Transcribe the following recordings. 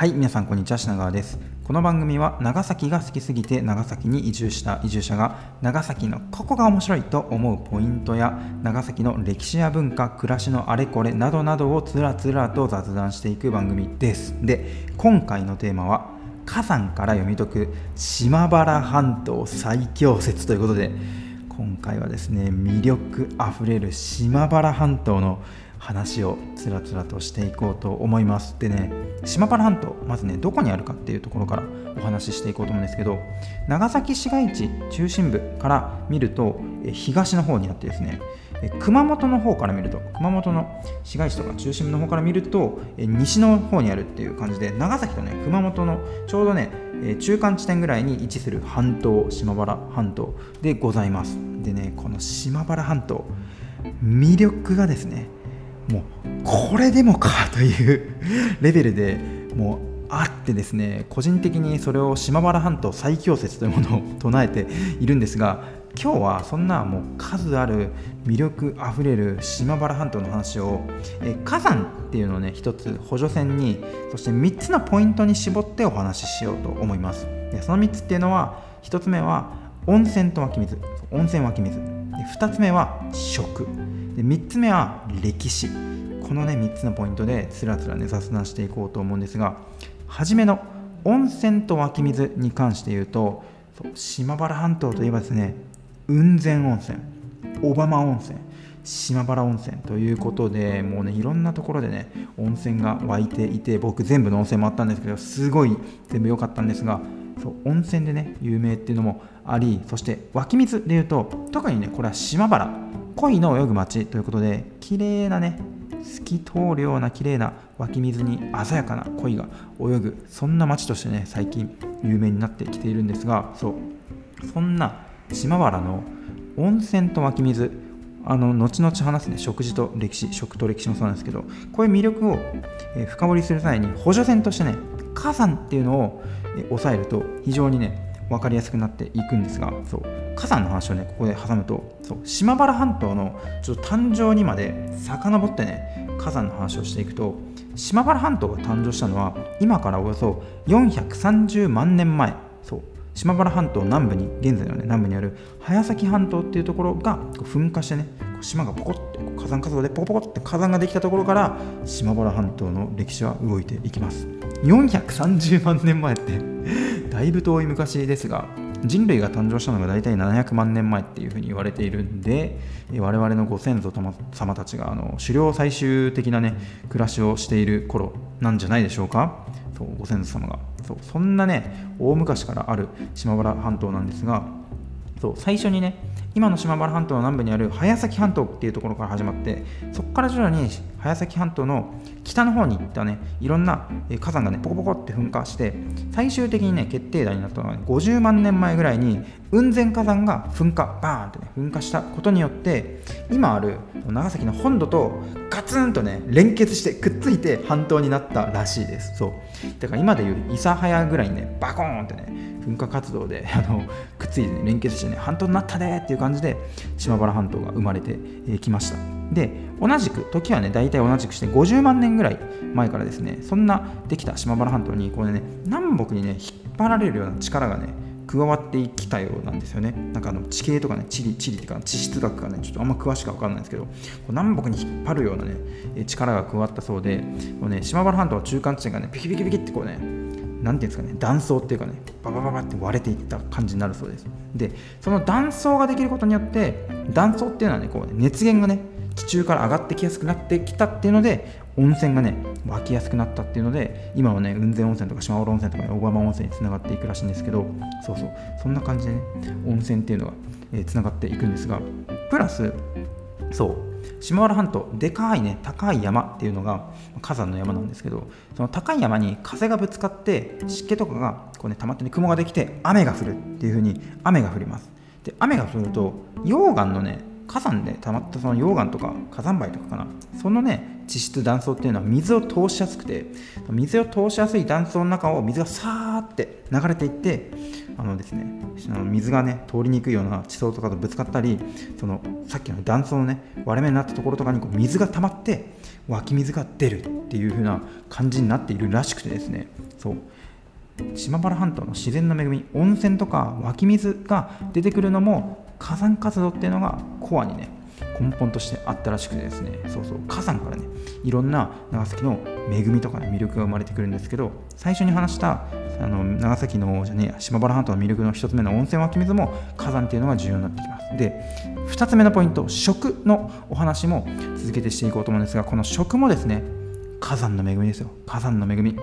はい皆さんこんにちは品川です。この番組は長崎が好きすぎて長崎に移住した移住者が長崎のここが面白いと思うポイントや長崎の歴史や文化暮らしのあれこれなどなどをつらつらと雑談していく番組です。で今回のテーマは火山から読み解く島原半島最強説ということで今回はですね魅力あふれる島原半島の話をつらつらとしていこうと思います。でね島原半島まずねどこにあるかっていうところからお話ししていこうと思うんですけど長崎市街地中心部から見ると東の方にあってですね熊本の方から見ると熊本の市街地とか中心部の方から見ると西の方にあるっていう感じで長崎とね熊本のちょうどね中間地点ぐらいに位置する半島島原半島でございます。でねこの島原半島魅力がですねもうこれでもかというレベルでもうあってですね個人的にそれを島原半島最強説というものを唱えているんですが今日はそんなもう数ある魅力あふれる島原半島の話をえ火山っていうのをね一つ補助線にそして3つのポイントに絞ってお話ししようと思います。でその3つっていうのは1つ目は温泉と湧き水。温泉湧き水。で2つ目は食。で3つ目は歴史。このね3つのポイントでつらつらね雑談していこうと思うんですが初めの温泉と湧き水に関して言うと島原半島といえばですね雲仙温泉小浜温泉島原温泉ということでもうねいろんなところでね温泉が湧いていて僕全部の温泉もあったんですけどすごい全部良かったんですがそう温泉でね有名っていうのもありそして湧き水でいうと特にねこれは島原鯉の泳ぐ町ということで綺麗なね透き通るような綺麗な湧き水に鮮やかな鯉が泳ぐそんな町としてね最近有名になってきているんですがそうそんな島原の温泉と湧き水あの後々話すね食事と歴史食と歴史もそうなんですけどこういう魅力を、深掘りする際に補助線としてね火山っていうのを、え抑えると非常にね分かりやすくなっていくんですがそう火山の話をねここで挟むとそう島原半島のちょっと誕生にまで遡ってね火山の話をしていくと島原半島が誕生したのは今からおよそ430万年前。そう島原半島南部に現在の、ね、南部にある早崎半島っていうところが噴火してね島がポコッて火山活動でポコポコって火山ができたところから島原半島の歴史は動いていきます。430万年前って。だいぶ遠い昔ですが人類が誕生したのが大体700万年前っていうふうに言われているんで我々のご先祖様たちがあの狩猟採集的なね暮らしをしている頃なんじゃないでしょうか。そうご先祖様が。そうそんなね大昔からある島原半島なんですがそう最初にね今の島原半島の南部にある早崎半島っていうところから始まってそこから徐々に早崎半島の北の方に行ったねいろんな火山がねポコポコって噴火して最終的にね決定打になったのは、ね、50万年前ぐらいに雲仙火山が噴火バーンってね噴火したことによって今ある長崎の本土とガツンとね連結してくっついて半島になったらしいです。そう。だから今でいう諫早ぐらいにねバコーンってね噴火活動であのくっついて、ね、連結してね半島になったねっていう感じで島原半島が生まれてきましたで同じく時はね大体同じくして50万年ぐらい前からですねそんなできた島原半島にこれね南北にね引っ張られるような力がね加わってきたようなんですよね。なんかあの地形とかね、地理、地理っていうか地質学がね、ちょっとあんま詳しくは分かんないんですけど、南北に引っ張るようなね、力が加わったそうで、こうね、島原半島は中間地点がね、ピキピキピキってこうね、なんていうんですかね、断層っていうかね、ババババって割れていった感じになるそうです。で、その断層ができることによって、断層っていうのはね、こう熱源がね、地中から上がってきやすくなってきたっていうので、温泉がね、湧きやすくなったっていうので、今はね、雲仙温泉とか島原温泉とか、ね、小浜温泉につながっていくらしいんですけど、そうそう、そんな感じでね、温泉っていうのが、えー、つながっていくんですが、プラス、そう、島原半島でかいね高い山っていうのが火山の山なんですけどその高い山に風がぶつかって湿気とかがこう、ね、溜まって、ね、雲ができて雨が降るっていうふうに雨が降ります。で雨が降ると溶岩のね火山で溜まったその溶岩とか火山灰とかかな。そのね地質断層っていうのは水を通しやすくて水を通しやすい断層の中を水がさーって流れていってあのですね水がね通りにくいような地層とかとぶつかったりそのさっきの断層のね割れ目になったところとかにこう水が溜まって湧き水が出るっていう風な感じになっているらしくてですね。そう。島原半島の自然の恵み温泉とか湧き水が出てくるのも火山活動っていうのがコアにね根本としてあったらしくてですね。そうそう。火山からねいろんな長崎の恵みとか、ね、魅力が生まれてくるんですけど最初に話したあの長崎のじゃね島原半島の魅力の1つ目の温泉湧き水も火山っていうのが重要になってきます。で2つ目のポイント食のお話も続けてしていこうと思うんですがこの食もですね火山の恵みですよ。火山の恵み。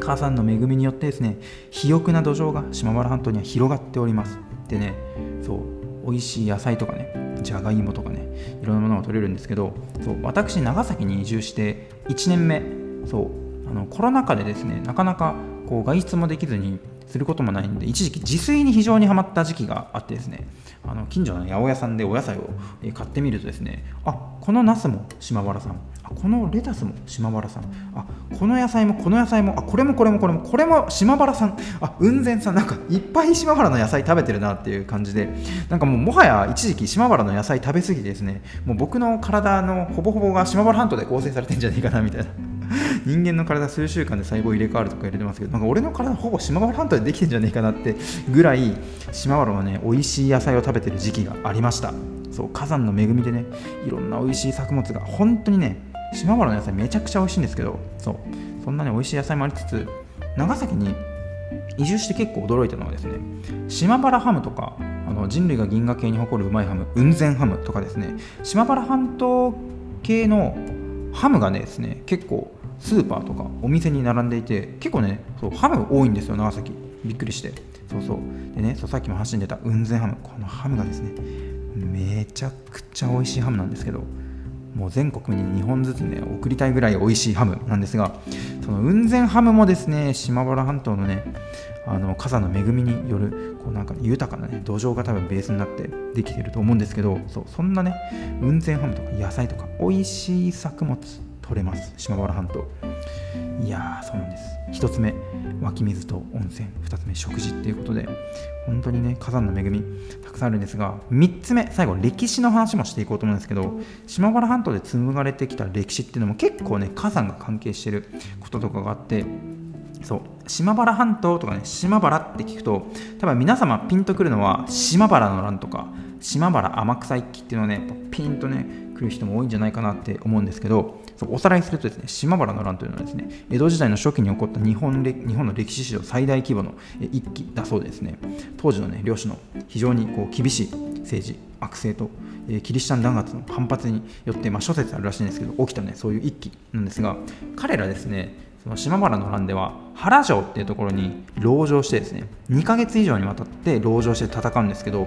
火山の恵みによってですね肥沃な土壌が島原半島には広がっております。でねそう美味しい野菜とかねじゃがいもとかねいろんなものが取れるんですけどそう私長崎に移住して1年目そうあのコロナ禍でですねなかなかこう外出もできずにすることもないんで一時期自炊に非常にはまった時期があってですねあの近所の八百屋さんでお野菜を買ってみるとですねあこのナスも島原さんこのレタスも島原さん。あこの野菜もこの野菜もあこれもこれもこれもこれも島原さん。あ雲仙さんなんかいっぱい島原の野菜食べてるなっていう感じで。なんかもうもはや一時期島原の野菜食べ過ぎてですね。もう僕の体のほぼほぼが島原半島で構成されてんじゃないかなみたいな。人間の体数週間で細胞入れ替わるとか言われてますけどなんか俺の体ほぼ島原半島でできてんじゃねえかなってぐらい島原のね美味しい野菜を食べてる時期がありました。そう火山の恵みでねいろんな美味しい作物が本当にね島原の野菜めちゃくちゃ美味しいんですけどそうそんなね美味しい野菜もありつつ長崎に移住して結構驚いたのはですね島原ハムとかあの人類が銀河系に誇るうまいハム雲仙ハムとかですね島原半島系のハムがねですね結構スーパーとかお店に並んでいて結構ねそうハム多いんですよ長崎。びっくりして。そうそう。でねそうさっきも発信出た雲仙ハム。このハムがですねめちゃくちゃ美味しいハムなんですけどもう全国に2本ずつね送りたいぐらい美味しいハムなんですがその雲仙ハムもですね島原半島のねあの火山の恵みによるこうなんか豊かなね土壌が多分ベースになってできてると思うんですけどそうそんなね雲仙ハムとか野菜とか美味しい作物取れます。島原半島。いやーそうなんです。1つ目湧き水と温泉。2つ目食事っていうことで本当にね火山の恵みたくさんあるんですが3つ目最後歴史の話もしていこうと思うんですけど島原半島で紡がれてきた歴史っていうのも結構ね火山が関係してることとかがあってそう島原半島とかね島原って聞くと多分皆様ピンとくるのは島原の乱とか島原天草一揆っていうのをねピンとね来る人も多いんじゃないかなって思うんですけどおさらいするとですね島原の乱というのはですね江戸時代の初期に起こった日本日本の歴史史上最大規模の一揆だそうですね。当時のね領主の非常にこう厳しい政治悪政とえキリシタン弾圧の反発によって、まあ、諸説あるらしいんですけど起きたねそういう一揆なんですが彼らですねその島原の乱では原城っていうところに籠城してですね2ヶ月以上にわたって籠城して戦うんですけど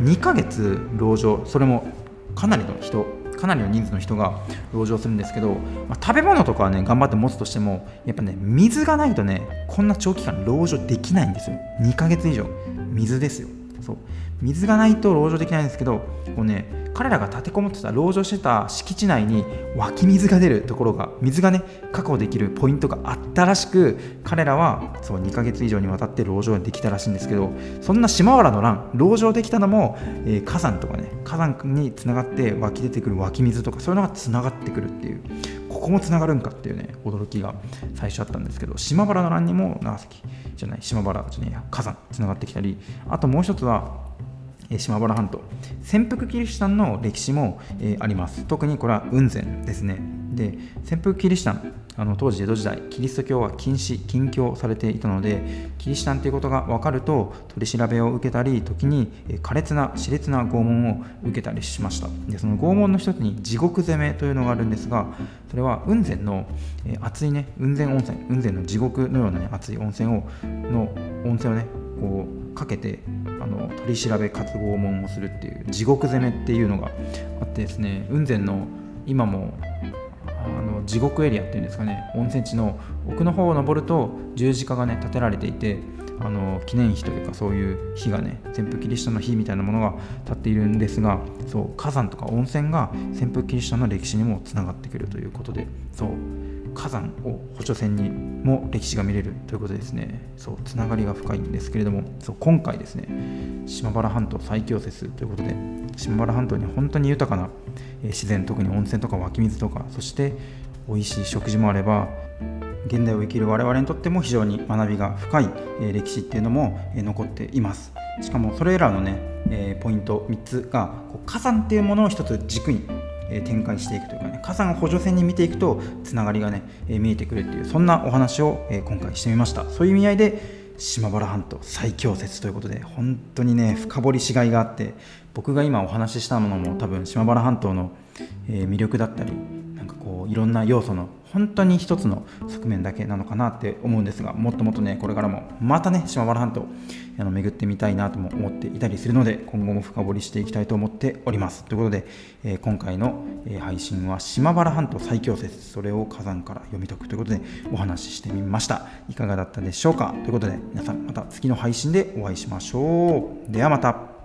2ヶ月籠城それもかなりの人かなりの人数の人が籠城するんですけど、まあ、食べ物とかはね頑張って持つとしてもやっぱね水がないとねこんな長期間籠城できないんですよ。2ヶ月以上。水ですよ。そう。水がないと籠城できないんですけどこうね彼らが立てこもってた籠城してた敷地内に湧き水が出るところが水がね確保できるポイントがあったらしく彼らはそう2ヶ月以上にわたって籠城ができたらしいんですけどそんな島原の乱籠城できたのも、えー、火山とかね火山につながって湧き出てくる湧き水とかそういうのがつながってくるっていうここもつながるんかっていうね驚きが最初あったんですけど島原の乱にも長崎じゃない島原じゃねえや火山つながってきたりあともう一つは島原半島。潜伏キリシタンの歴史も、えー、あります。特にこれは雲仙ですね。で潜伏キリシタンあの当時江戸時代キリスト教は禁止禁教されていたのでキリシタンということが分かると取り調べを受けたり時に苛烈な熾烈な拷問を受けたりしました。でその拷問の一つに地獄攻めというのがあるんですがそれは雲仙の、えー、熱いね雲仙温泉雲仙の地獄のような、ね、熱い温泉をの温泉をねこうかけての取り調べ活拷問をするっていう地獄攻めっていうのがあってですね雲仙の今もあの地獄エリアっていうんですかね温泉地の奥の方を登ると十字架がね建てられていてあの記念碑というかそういう碑がね潜伏キリシタンの碑みたいなものが立っているんですがそう火山とか温泉が潜伏キリシタンの歴史にもつながってくるということでそう火山を補助線にも歴史が見れるということですね。そうつながりが深いんですけれどもそう今回ですね島原半島最強説ということで島原半島に本当に豊かな自然特に温泉とか湧き水とかそして美味しい食事もあれば現代を生きる我々にとっても非常に学びが深い、歴史っていうのも、残っています。しかもそれらのね、ポイント3つが火山っていうものを一つ軸にえ展開していくというかね火山補助線に見ていくとつながりがね、え見えてくるっていうそんなお話を、え今回してみました。そういう意味合いで島原半島最強説ということで本当にね深掘りしがいがあって僕が今お話ししたものも多分島原半島の、魅力だったりういろんな要素の本当に一つの側面だけなのかなって思うんですがもっともっとねこれからもまたね島原半島あの巡ってみたいなとも思っていたりするので今後も深掘りしていきたいと思っております。ということで、えー、今回の、え配信は島原半島最強説それを火山から読み解くということでお話ししてみました。いかがだったでしょうか？ということで皆さんまた次の配信でお会いしましょう。ではまた。